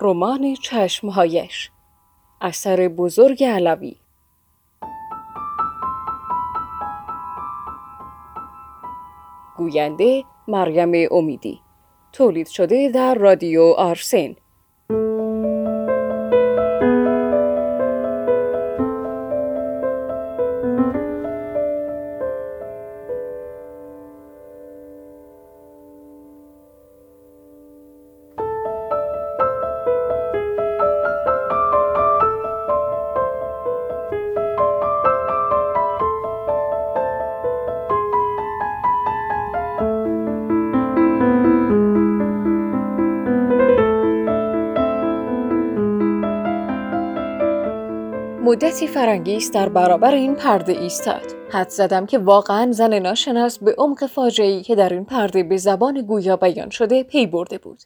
رمان چشمهایش. اثر بزرگ علوی. گوینده مریم امیدی. تولید شده در رادیو آرسن. مدتی فرانگیز در برابر این پرده ایستاد. حد زدم که واقعا زن ناشناس به عمق فاجعه‌ای که در این پرده به زبان گویا بیان شده پی برده بود.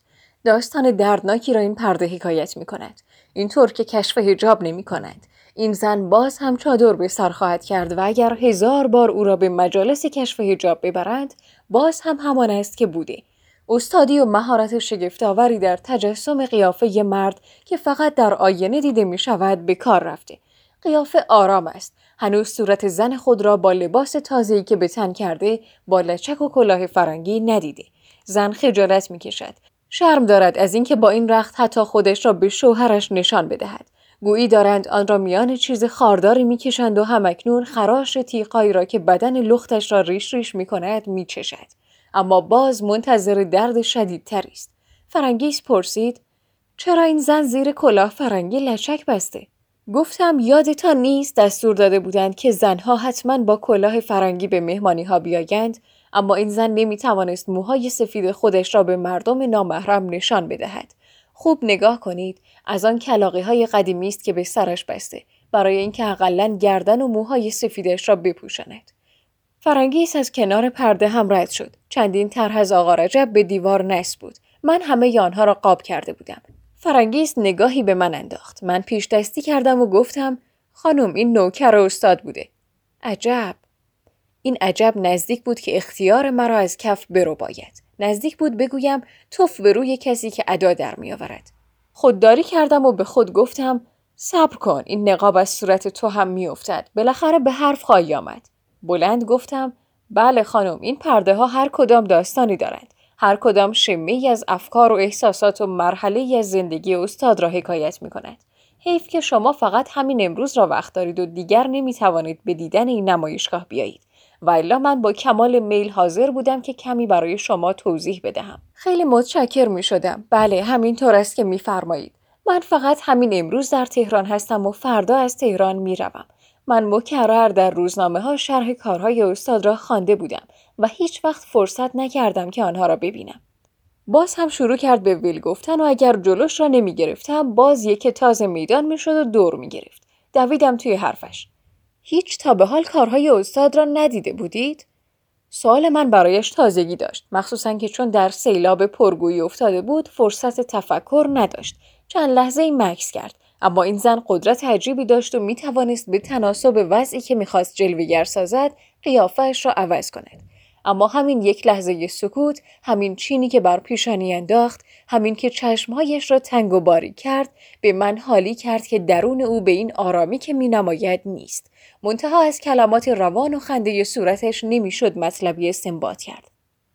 داستان دردناکی را این پرده حکایت می کند. اینطور که کشف هجاب نمی کند. این زن باز هم چادر به سر خواهد کرد و اگر هزار بار او را به مجالس کشف هجاب ببرند باز هم همان است که بوده. استادی و مهارت شگفتآوری در تجسم قیافه مرد که فقط در آینه دیده می شود به کار رفته. قیافه آرام است. هنوز صورت زن خود را با لباس تازه‌ای که به تن کرده با لچک و کلاه فرنگی ندیده. زن خجالت می کشد. شرم دارد از اینکه با این رخت حتی خودش را به شوهرش نشان بدهد. گویی دارند آن را میان چیز خارداری می‌کشند و همکنون خراش تیقایی را که بدن لختش را ریش ریش می کند می چشد. اما باز منتظر درد شدیدتری است. فرنگیس پرسید چرا این زن زیر کلاه فرنگی لچک بسته؟ گفتم یادتان نیست دستور داده بودند که زنها حتما با کلاه فرنگی به مهمانی ها بیایند اما این زن نمی توانست موهای سفید خودش را به مردم نامحرم نشان بدهد. خوب نگاه کنید از آن کلاقی های قدیمی است که به سرش بسته برای اینکه اقلا گردن و موهای سفیدش را بپوشاند. فرنگیس از کنار پرده هم رد شد. چندین طرح از آقا رجب به دیوار نصب بود. من همه آنها را قاب کرده بودم. فرنگیس نگاهی به من انداخت. من پیش دستی کردم و گفتم خانم این نوکر استاد بوده. عجب. این عجب نزدیک بود که اختیار مرا از کف برو باید. نزدیک بود بگویم توف به روی کسی که ادا در می آورد. خودداری کردم و به خود گفتم صبر کن این نقاب از صورت تو هم می افتد. بالاخره به حرف خواهی آمد. بلند گفتم بله خانم این پرده ها هر کدام داستانی دارند. هر کدام شمه از افکار و احساسات و مرحله از زندگی استاد را حکایت می کند. حیف که شما فقط همین امروز را وقت دارید و دیگر نمی توانید به دیدن این نمایشگاه بیایید. و الا من با کمال میل حاضر بودم که کمی برای شما توضیح بدهم. خیلی متشکر می شدم. بله همینطور است که میفرمایید. من فقط همین امروز در تهران هستم و فردا از تهران می روم. من مکرر در روزنامه ها شرح کارهای استاد را خوانده بودم و هیچ وقت فرصت نکردم که آنها را ببینم. باز هم شروع کرد به ویل گفتن و اگر جلوش را نمی گرفتم باز یک تازه میدان می شد و دور می گرفت. دویدم توی حرفش. هیچ تا به حال کارهای استاد را ندیده بودید؟ سوال من برایش تازگی داشت مخصوصا که چون در سیلاب پرگویی افتاده بود فرصت تفکر نداشت چند لحظه ای مکس کرد اما این زن قدرت عجیبی داشت و می توانست به تناسب وضعی که می‌خواست جلوگر سازد قیافهش را عوض کند اما همین یک لحظه سکوت همین چینی که بر پیشانی انداخت همین که چشمهایش را تنگ و باری کرد به من حالی کرد که درون او به این آرامی که می نماید نیست منتها از کلمات روان و خنده صورتش نمی‌شد مطلبی استنباط کرد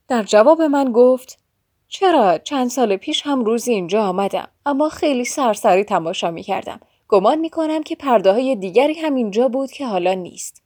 در جواب من گفت چرا چند سال پیش هم روزی اینجا آمدم اما خیلی سرسری تماشا می کردم. گمان می کنم که پرده های دیگری هم اینجا بود که حالا نیست.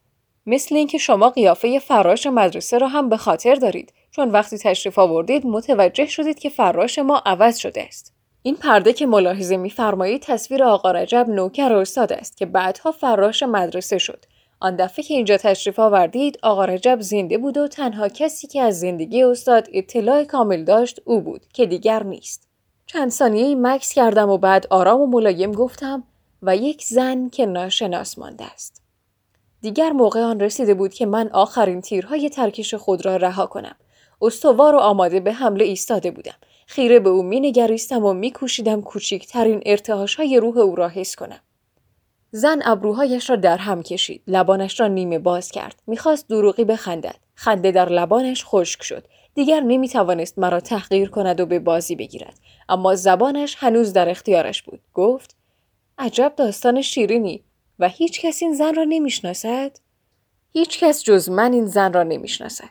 مثل اینکه شما قیافه فراش مدرسه را هم به خاطر دارید چون وقتی تشریف آوردید متوجه شدید که فراش ما عوض شده است. این پرده که ملاحظه می‌فرمایید تصویر آقا رجب نوکر استاد است که بعدها فراش مدرسه شد. آن دفعه که اینجا تشریف آوردید آقا رجب زنده بود و تنها کسی که از زندگی استاد اطلاع کامل داشت او بود که دیگر نیست. چند ثانیه مکس کردم و بعد آرام و ملایم گفتم و یک زن که ناشناس مانده است. دیگر موقع آن رسیده بود که من آخرین تیرهای ترکش خود را رها کنم. استوار و آماده به حمله ایستاده بودم. خیره به او مینگریستم و میکوشیدم کوچکترین ارتعاشهای روح او را حس کنم. زن ابروهایش را در هم کشید. لبانش را نیمه باز کرد. می‌خواست دروغی بخندد. خنده در لبانش خشک شد دیگر نمی توانست مرا تحقیر کند و به بازی بگیرد اما زبانش هنوز در اختیارش بود گفت عجب داستان شیرینی و هیچ کس این زن را نمی‌شناسد؟ هیچ کس جز من این زن را نمی‌شناسد.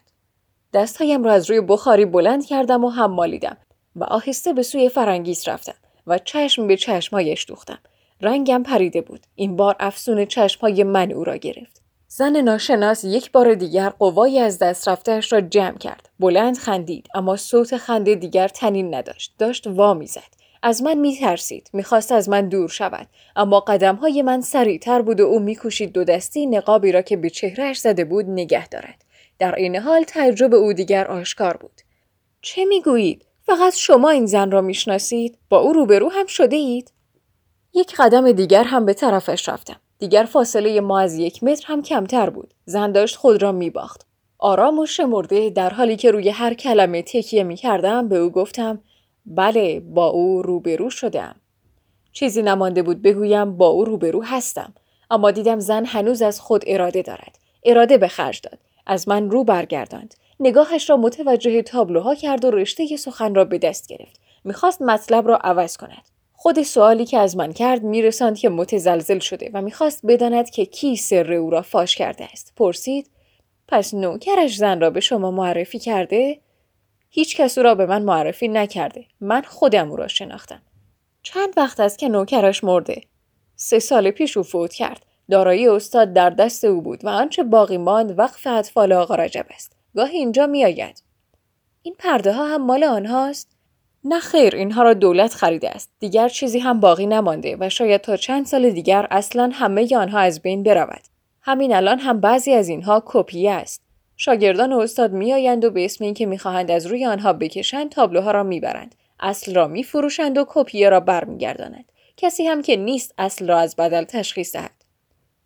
دستهایم را از روی بخاری بلند کردم و هم مالیدم و آهسته به سوی فرنگیس رفتم و چشم به چشمهایش دوختم. رنگم پریده بود. این بار افسون چشمهای من او را گرفت. زن ناشناس یک بار دیگر قوایی از دست رفتهش را جمع کرد. بلند خندید اما صوت خنده دیگر تنین نداشت. داشت وا می‌زد از من میترسید می‌خواست از من دور شود. اما قدمهای من سریعتر بود و او میکوشید دو دستی نقابی را که به چهرهش زده بود نگه دارد. در این حال تعجب او دیگر آشکار بود. چه می‌گویید؟ فقط شما این زن را می‌شناسید؟ با او روبرو هم شده اید یک قدم دیگر هم به طرفش رفتم. دیگر فاصله ما از یک متر هم کمتر بود. زن داشت خود را میباخت. آرام و شمرده در حالی که روی هر کلمه تکیه می کردم به او گفتم بله با او روبرو شدم. چیزی نمانده بود بگویم با او روبرو هستم. اما دیدم زن هنوز از خود اراده دارد. اراده به خرج داد. از من رو برگرداند. نگاهش را متوجه تابلوها کرد و رشته سخن را به دست گرفت. می‌خواست مطلب را عوض کند. خود سوالی که از من کرد میرساند که متزلزل شده و می‌خواست بداند که کی سر او را فاش کرده است. پرسید پس نوکرش زن را به شما معرفی کرده؟ هیچ کس او را به من معرفی نکرده. من خودم او را شناختم. چند وقت است که نوکرش مرده. سه سال پیش او فوت کرد. دارایی استاد در دست او بود و آنچه باقی ماند وقف اطفال آقا رجب است. گاهی اینجا میآید. این پرده ها هم مال آنهاست؟ نه خیر اینها را دولت خریده است. دیگر چیزی هم باقی نمانده و شاید تا چند سال دیگر اصلا همه آنها از بین برود. همین الان هم بعضی از اینها کپی است. شاگردان استاد میآیند و به اسم اینکه می‌خواهند از روی آنها بکشند تابلوها را می‌برند. اصل را میفروشند و کپیه را برمیگردانند. کسی هم که نیست اصل را از بدل تشخیص دهد.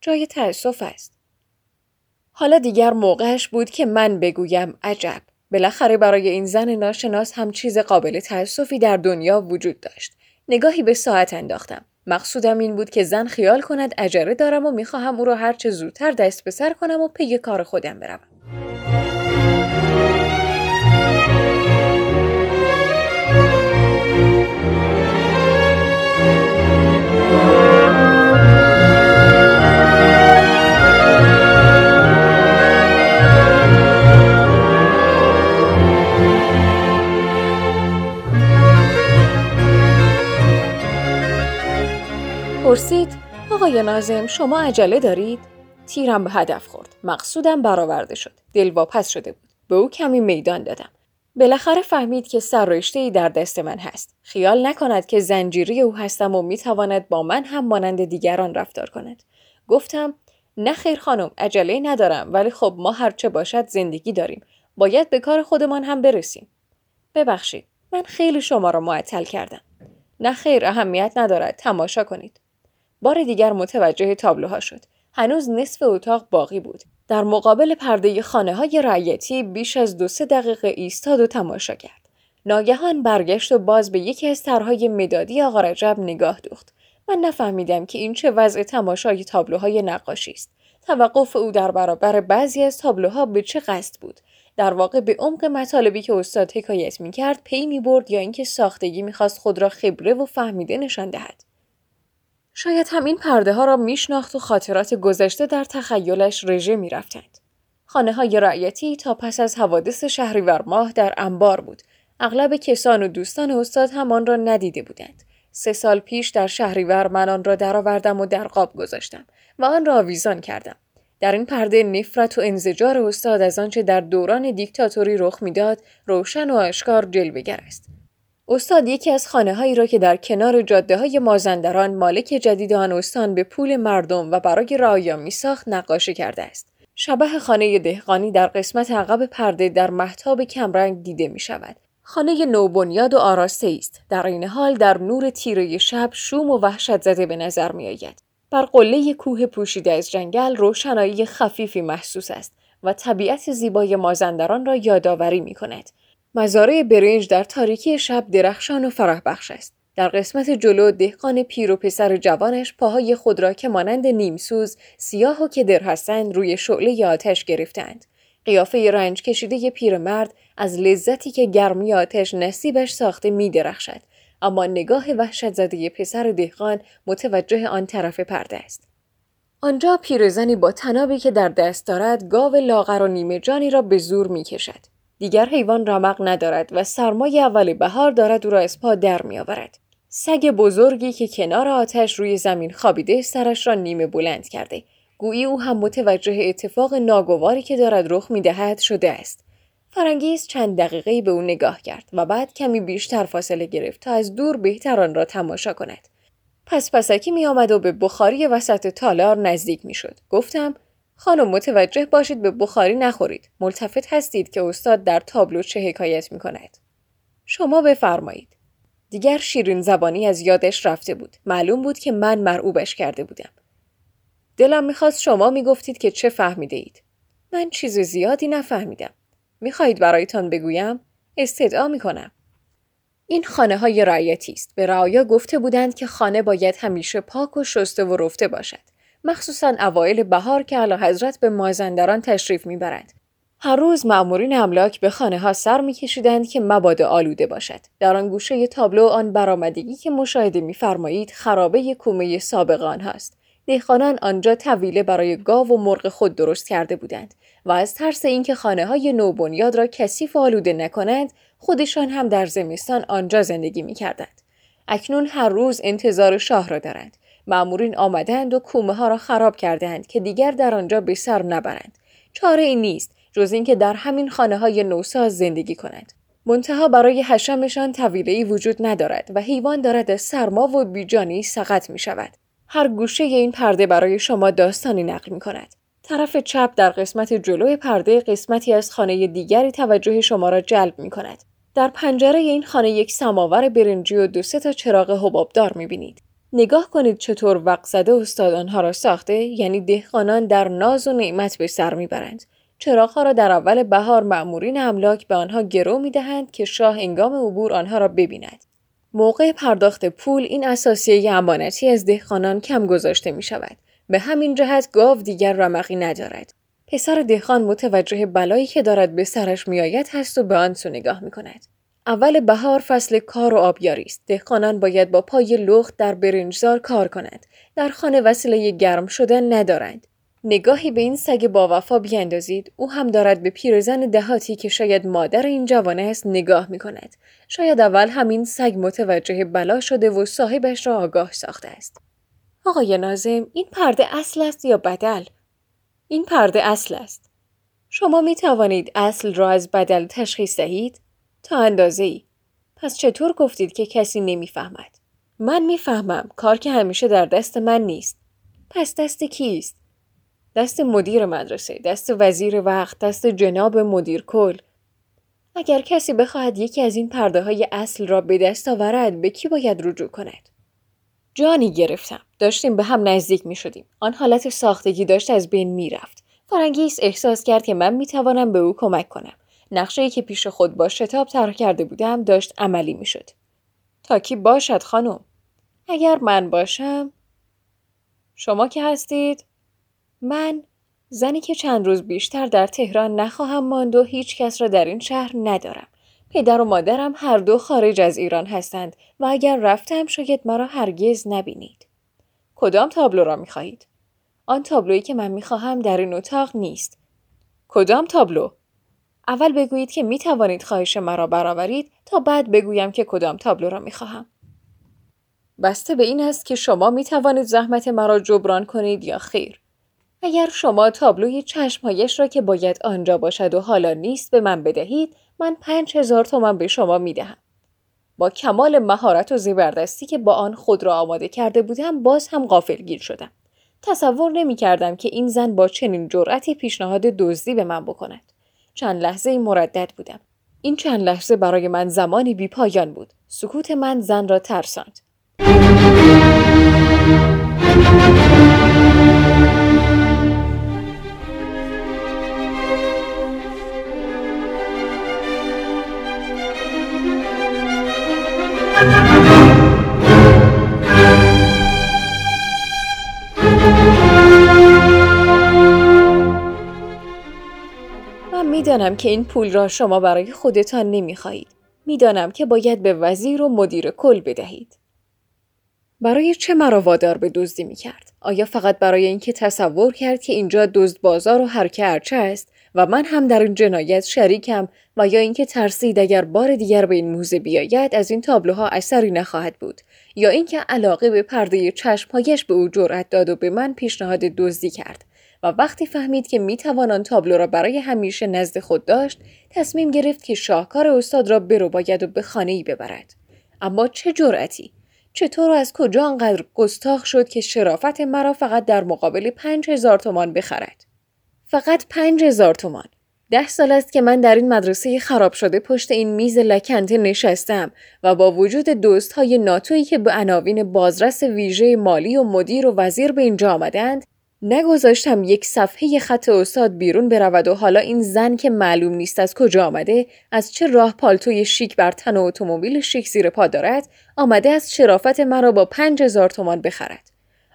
جای تأسف است. حالا دیگر موقعش بود که من بگویم عجب. بالاخره برای این زن ناشناس هم چیز قابل تأسفی در دنیا وجود داشت. نگاهی به ساعت انداختم. مقصودم این بود که زن خیال کند اجره دارم و می‌خواهم او را هرچه زودتر دست به سر کنم و پی کار خودم بروم. پرسید آقای نازم شما عجله دارید؟ تیرم به هدف خورد. مقصودم برآورده شد. دلواپس شده بود. به او کمی میدان دادم. بالاخره فهمید که سر ای در دست من هست. خیال نکند که زنجیری او هستم و می‌تواند با من هم مانند دیگران رفتار کند. گفتم نه خیر خانم عجله ندارم ولی خب ما هرچه باشد زندگی داریم. باید به کار خودمان هم برسیم. ببخشید من خیلی شما را معطل کردم. نه خیر اهمیت ندارد تماشا کنید. بار دیگر متوجه تابلوها شد. هنوز نصف اتاق باقی بود. در مقابل پرده خانه های رعیتی بیش از دو سه دقیقه ایستاد و تماشا کرد. ناگهان برگشت و باز به یکی از طرحهای مدادی آقا رجب نگاه دوخت. من نفهمیدم که این چه وضع تماشای تابلوهای نقاشی است. توقف او در برابر بعضی از تابلوها به چه قصد بود؟ در واقع به عمق مطالبی که استاد حکایت می کرد پی می برد یا اینکه ساختگی می‌خواست خود را خبره و فهمیده نشان دهد. شاید هم این پرده ها را میشناخت و خاطرات گذشته در تخیلش رژه می رفتند. خانه های رعیتی تا پس از حوادث شهریور ماه در انبار بود. اغلب کسان و دوستان استاد هم آن را ندیده بودند. سه سال پیش در شهریور من آن را درآوردم و در قاب گذاشتم و آن را آویزان کردم. در این پرده نفرت و انزجار استاد از آنچه در دوران دیکتاتوری رخ می‌داد روشن و آشکار جلوهگر است. استاد یکی از خانه هایی را که در کنار جاده های مازندران مالک جدید آن استان به پول مردم و برای رعایا می ساخت نقاشی کرده است. شبه خانه دهقانی در قسمت عقب پرده در محتاب کمرنگ دیده می شود. خانه نوبنیاد و آراسته است. در این حال در نور تیره شب شوم و وحشت زده به نظر می آید. بر قله کوه پوشیده از جنگل روشنایی خفیفی محسوس است و طبیعت زیبای مازندران را یادآوری می کند. مزارع برنج در تاریکی شب درخشان و فرح بخش است. در قسمت جلو دهقان پیر و پسر جوانش پاهای خود را که مانند نیمسوز سیاه و کدر هستند روی شعله آتش گرفتند. قیافه رنج کشیده پیرمرد از لذتی که گرمی آتش نصیبش ساخته می درخشد. اما نگاه وحشت زده پسر دهقان متوجه آن طرف پرده است. آنجا پیرزنی با تنابی که در دست دارد گاو لاغر و نیمه جانی را به زور می کشد. دیگر حیوان رمق ندارد و سرمای اول بهار دارد او را از پا در می آورد. سگ بزرگی که کنار آتش روی زمین خوابیده سرش را نیمه بلند کرده. گویی او هم متوجه اتفاق ناگواری که دارد رخ می دهد شده است. فرانگیز چند دقیقه به او نگاه کرد و بعد کمی بیشتر فاصله گرفت تا از دور بهتر آن را تماشا کند. پس پسکی می آمد و به بخاری وسط تالار نزدیک می شد. گفتم خانم متوجه باشید به بخاری نخورید. ملتفت هستید که استاد در تابلو چه حکایت می کند. شما بفرمایید. دیگر شیرین زبانی از یادش رفته بود. معلوم بود که من مرعوبش کرده بودم. دلم می‌خواست شما می‌گفتید که چه فهمیده اید. من چیز زیادی نفهمیدم. می‌خواهید برایتان بگویم؟ استدعا می‌کنم. این خانه های رعیتی است. به رعایا گفته بودند که خانه باید همیشه پاک و شسته و رفته باشد. مخصوصا اوایل بهار که علا حضرت به مازندران تشریف می‌برند. هر روز مأمورین املاک به خانه ها سر میکشیدند که مبادا آلوده باشد. در آن گوشه تابلو آن برآمدگی که مشاهده میفرمایید خرابه کومه سابق آنهاست. دهقانان آنجا طویله برای گاو و مرغ خود درست کرده بودند و از ترس اینکه خانه های نوبنیاد را کثیف آلوده نکنند خودشان هم در زمستان آنجا زندگی می کردند. اکنون هر روز انتظار شاه را دارند. معمورین آمدند و کومه ها را خراب کردند که دیگر در آنجا به سر نبرند. چاره این نیست جز اینکه در همین خانه های نوساز زندگی کنند. منتها برای حشمشان طویله وجود ندارد و حیوان دارد از سرما و بیجانی سقط می شود. هر گوشه این پرده برای شما داستانی نقل می کند. طرف چپ در قسمت جلوی پرده قسمتی از خانه دیگری توجه شما را جلب می کند. در پنجره این خانه یک سماور برنجی و دو سه تا چراغ حبابدار می بینید. نگاه کنید چطور وقت زده استاد آنها را ساخته یعنی دهقانان در ناز و نعمت به سر می‌برند چراغها را در اول بهار مأمورین املاک به آنها گرو می دهند که شاه انگام عبور آنها را ببیند. موقع پرداخت پول این اساسیه امانتی از دهقانان کم گذاشته می شود. به همین جهت گاو دیگر رمقی ندارد. پسر دهقان متوجه بلایی که دارد به سرش میآید هست و به آن سو نگاه می کند. اول بهار فصل کار و آبیاری است. دهقانان باید با پای لخت در برنجزار کار کنند. در خانه وسیله گرم شدن ندارند. نگاهی به این سگ با وفا بیاندازید او هم دارد به پیرزن دهاتی که شاید مادر این جوانه است نگاه می کند. شاید اول همین سگ متوجه بلا شده و صاحبش را آگاه ساخته است. آقای نازم این پرده اصل است یا بدل؟ این پرده اصل است. شما می توانید اصل را از بدل تشخیص دهید؟ تا اندازه ای. پس چطور گفتید که کسی نمی‌فهمد؟ من می‌فهمم کار که همیشه در دست من نیست. پس دست کیست؟ دست مدیر مدرسه، دست وزیر وقت، دست جناب مدیر کل. اگر کسی بخواهد یکی از این پرده های اصل را به دست آورد به کی باید رجوع کند؟ جانی گرفتم. داشتیم به هم نزدیک می شدیم. آن حالت ساختگی داشت از بین می رفت. فرانگیس احساس کرد که من می توانم به او کمک کنم. نقشه که پیش خود با شتاب طرح کرده بودم داشت عملی می شد. تا کی باشد خانم؟ اگر من باشم؟ شما که هستید؟ من زنی که چند روز بیشتر در تهران نخواهم ماند و هیچ کس را در این شهر ندارم. پدر و مادرم هر دو خارج از ایران هستند و اگر رفتم شاید مرا هرگز نبینید. کدام تابلو را می خواهید؟ آن تابلویی که من می خواهم در این اتاق نیست. کدام تابلو؟ اول بگویید که می توانید خواهش مرا برآورید تا بعد بگویم که کدام تابلو را می خواهم. بسته به این است که شما می توانید زحمت مرا جبران کنید یا خیر. اگر شما تابلوی چشمهایش را که باید آنجا باشد و حالا نیست به من بدهید من پنج هزار تومن به شما می دهم. با کمال مهارت و زبردستی که با آن خود را آماده کرده بودم باز هم غافلگیر شدم. تصور نمی کردم که این زن با چنین جرأتی پیشنهاد دزدی به من بکند. چند لحظه مردد بودم. این چند لحظه برای من زمانی بی پایان بود. سکوت من زن را ترساند. می‌دانم که این پول را شما برای خودتان نمی‌خواهید. می‌دانم که باید به وزیر و مدیر کل بدهید. برای چه مرا وادار به دزدی می کرد؟ آیا فقط برای اینکه تصور کرد که اینجا دزد بازار و هر که است و من هم در این جنایت شریکم و یا اینکه ترسید اگر بار دیگر به این موزه بیاید از این تابلوها اثری نخواهد بود یا اینکه علاقه به پرده چشمهایش به او جرأت داد و به من پیشنهاد دزدی کرد و وقتی فهمید که می‌توان آن تابلو را برای همیشه نزد خود داشت تصمیم گرفت که شاهکار استاد را برو باید و به خانه ای ببرد. اما چه جرأتی؟ چطور از کجا آنقدر گستاخ شد که شرافت مرا فقط در مقابل پنج هزار تومان بخرد؟ فقط پنج هزار تومان. ده سال است که من در این مدرسه خراب شده پشت این میز لکنته نشستم و با وجود دوست های ناتویی که به عناوین بازرس ویژه مالی و مدیر و وزیر به اینجا آمدند نگذاشتم یک صفحه خط استاد بیرون برود و حالا این زن که معلوم نیست از کجا آمده از چه راه پالتوی شیک بر تن اتومبیل شیک زیر پا دارد آمده از شرافت مرا با پنج هزار تومان بخرد.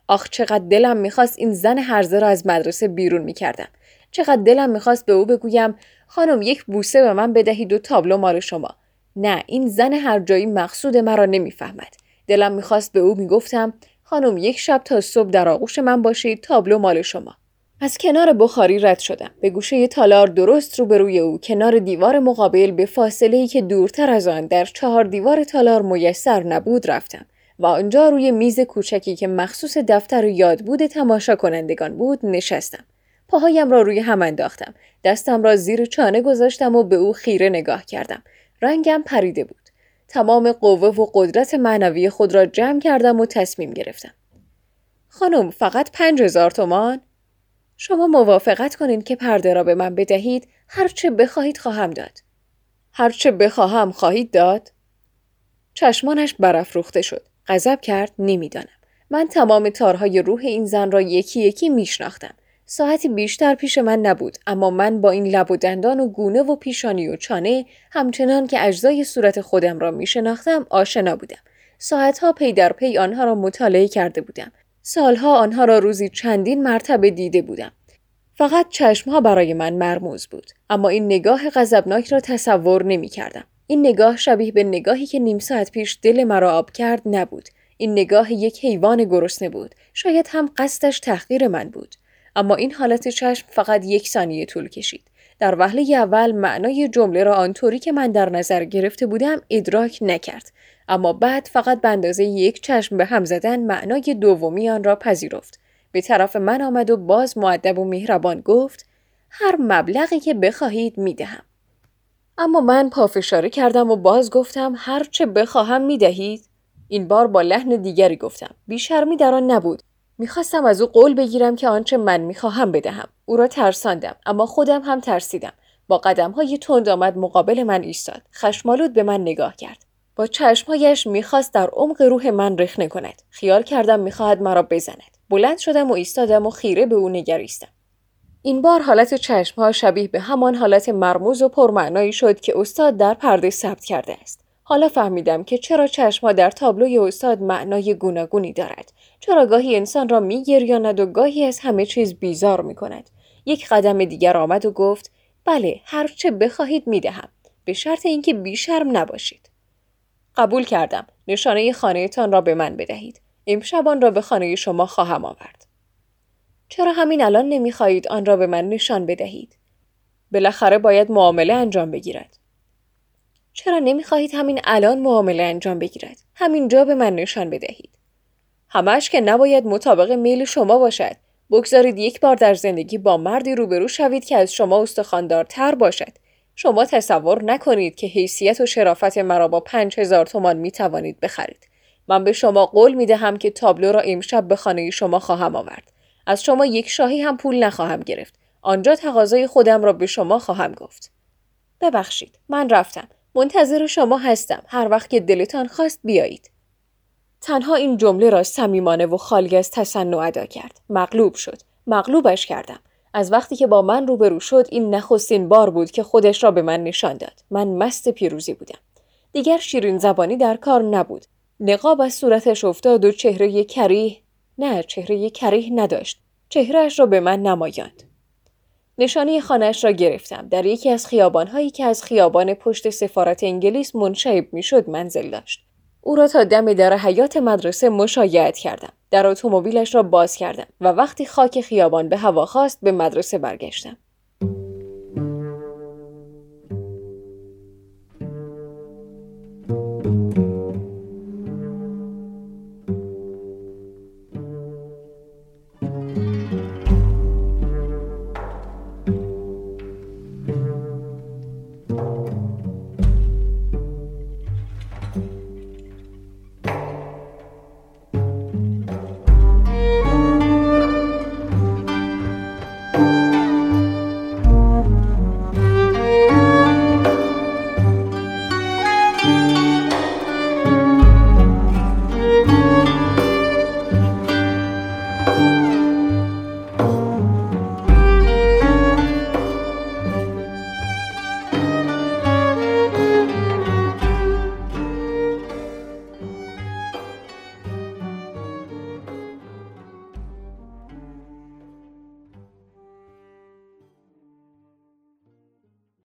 آخ چقدر دلم می‌خواست این زن هرزه را از مدرسه بیرون می‌کردم. چقدر دلم می‌خواست به او بگویم خانم یک بوسه به من بدهید و تابلو مال شما. نه این زن هر جایی مقصود مرا نمی‌فهمد. دلم می‌خواست به او می‌گفتم خانم یک شب تا صبح در آغوش من باشید. تابلو مال شما. از کنار بخاری رد شدم. به گوشه تالار درست روبروی او کنار دیوار مقابل به فاصله ای که دورتر از آن در چهار دیوار تالار میسر نبود رفتم. و آنجا روی میز کوچکی که مخصوص دفتر و یادبود تماشا کنندگان بود نشستم. پاهایم را روی هم انداختم. دستم را زیر چانه گذاشتم و به او خیره نگاه کردم. رنگم پریده بود. تمام قوه و قدرت معنوی خود را جمع کردم و تصمیم گرفتم. خانم فقط پنج هزار تومان؟ شما موافقت کنید که پرده را به من بدهید هرچه بخواهید خواهم داد. هرچه بخواهم خواهید داد؟ چشمانش برافروخته شد. غضب کرد نمی‌دانم. من تمام تارهای روح این زن را یکی یکی میشناختم. ساعتی بیشتر پیش من نبود اما من با این لب و دندان و گونه و پیشانی و چانه همچنان که اجزای صورت خودم را می شناختم آشنا بودم. ساعتها پی در پی آنها را مطالعه کرده بودم. سالها آنها را روزی چندین مرتبه دیده بودم. فقط چشمها برای من مرموز بود. اما این نگاه غضبناک را تصور نمی کردم. این نگاه شبیه به نگاهی که نیم ساعت پیش دل مرا آب کرد نبود. این نگاه یک حیوان گرسنه بود. شاید هم قصدش تحقیر من بود. اما این حالت چشم فقط یک ثانیه طول کشید. در وهله اول معنای جمله را آنطوری که من در نظر گرفته بودم ادراک نکرد. اما بعد فقط به اندازه یک چشم به هم زدن معنای دومی آن را پذیرفت. به طرف من آمد و باز معدب و مهربان گفت هر مبلغی که بخواهید می‌دهم. اما من پافشاری کردم و باز گفتم هر چه بخواهم می‌دهید؟ این بار با لحن دیگری گفتم. بیشرمی در آن نبود. می‌خواستم از او قول بگیرم که آنچه من می‌خواهم بدهم. او را ترساندم اما خودم هم ترسیدم. با قدم های تند آمد مقابل من ایستاد. خشمالود به من نگاه کرد. با چشمهایش می‌خواست در عمق روح من رخنه کند. خیال کردم می‌خواهد مرا بزند. بلند شدم و ایستادم و خیره به او نگریستم. این بار حالت چشمها شبیه به همان حالت مرموز و پرمعنایی شد که استاد در پرده ثبت کرده است. حالا فهمیدم که چرا چشمها در تابلوی استاد معنای گوناگونی دارد. چرا گاهی انسان را میگریاند و گاهی از همه چیز بیزار می کند. یک قدم دیگر آمد و گفت بله هر چه بخواهید می دهم. به شرط اینکه بیشرم نباشید. قبول کردم. نشانه خانهتان را به من بدهید. امشب آن را به خانه شما خواهم آورد. چرا همین الان نمی‌خواهید آن را به من نشان بدهید؟ بالاخره باید معامله انجام بگیرد. چرا نمی‌خواهید همین الان معامله انجام بگیرد؟ همین جا به من نشان بدهید. همش که نباید مطابق میل شما باشد. بگذارید یک بار در زندگی با مردی روبرو شوید که از شما استخواندارتر باشد. شما تصور نکنید که حیثیت و شرافت مرا با پنج هزار تومان می توانید بخرید. من به شما قول می دهم که تابلو را امشب به خانه شما خواهم آورد. از شما یک شاهی هم پول نخواهم گرفت. آنجا تقاضای خودم را به شما خواهم گفت. ببخشید من رفتم. منتظر شما هستم. هر وقت که دلتان خواست بیایید. تنها این جمله را صمیمانه و خالی از تصنع ادا کرد. مغلوب شد. مغلوبش کردم. از وقتی که با من روبرو شد این نخستین بار بود که خودش را به من نشان داد. من مست پیروزی بودم. دیگر شیرین زبانی در کار نبود. نقاب از صورتش افتاد و چهره کریه نه چهره کریه نداشت. چهرهش را به من نمایاند. نشانی خانهاش را گرفتم. در یکی از خیابانهایی که از خیابان پشت سفارت انگلیس منشعب می‌شد منزل داشت. او را تا دم در حیات مدرسه مشایعت کردم. در اتومبیلش را باز کردم و وقتی خاک خیابان به هوا خواست به مدرسه برگشتم.